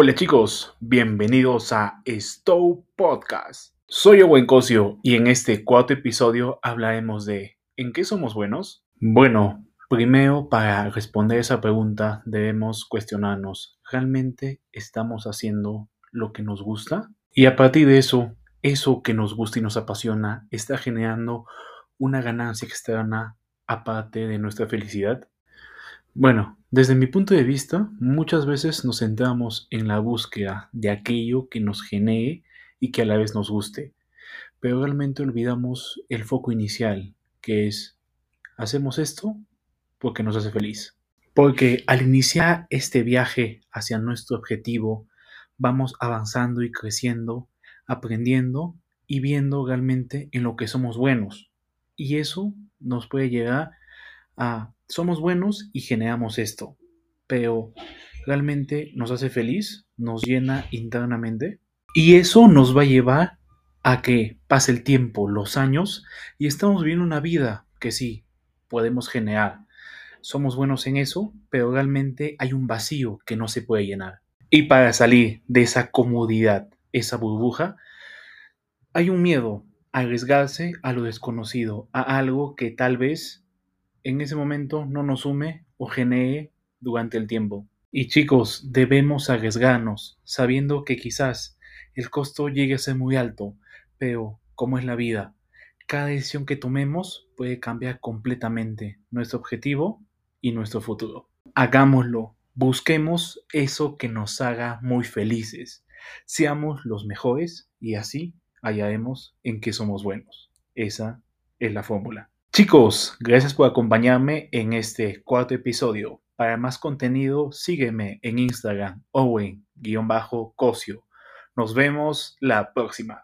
Hola chicos, bienvenidos a Stow Podcast. Soy Owen Cosio y en este cuarto episodio hablaremos de ¿en qué somos buenos? Bueno, primero para responder esa pregunta debemos cuestionarnos, ¿realmente estamos haciendo lo que nos gusta? Y a partir de eso, eso que nos gusta y nos apasiona está generando una ganancia externa aparte de nuestra felicidad. Bueno, desde mi punto de vista, muchas veces nos centramos en la búsqueda de aquello que nos genere y que a la vez nos guste, pero realmente olvidamos el foco inicial, que es, hacemos esto porque nos hace feliz. Porque al iniciar este viaje hacia nuestro objetivo, vamos avanzando y creciendo, aprendiendo y viendo realmente en lo que somos buenos. Y eso nos puede llegar a somos buenos y generamos esto, pero realmente nos hace feliz, nos llena internamente y eso nos va a llevar a que pase el tiempo, los años y estamos viviendo una vida que sí podemos generar. Somos buenos en eso, pero realmente hay un vacío que no se puede llenar. Y para salir de esa comodidad, esa burbuja, hay un miedo a arriesgarse a lo desconocido, a algo que tal vez en ese momento no nos sume o genere durante el tiempo. Y chicos, debemos arriesgarnos, sabiendo que quizás el costo llegue a ser muy alto, pero como es la vida, cada decisión que tomemos puede cambiar completamente nuestro objetivo y nuestro futuro. Hagámoslo, busquemos eso que nos haga muy felices, seamos los mejores y así hallaremos en qué somos buenos. Esa es la fórmula. Chicos, gracias por acompañarme en este cuarto episodio. Para más contenido, sígueme en Instagram, Owen-Cosio. Nos vemos la próxima.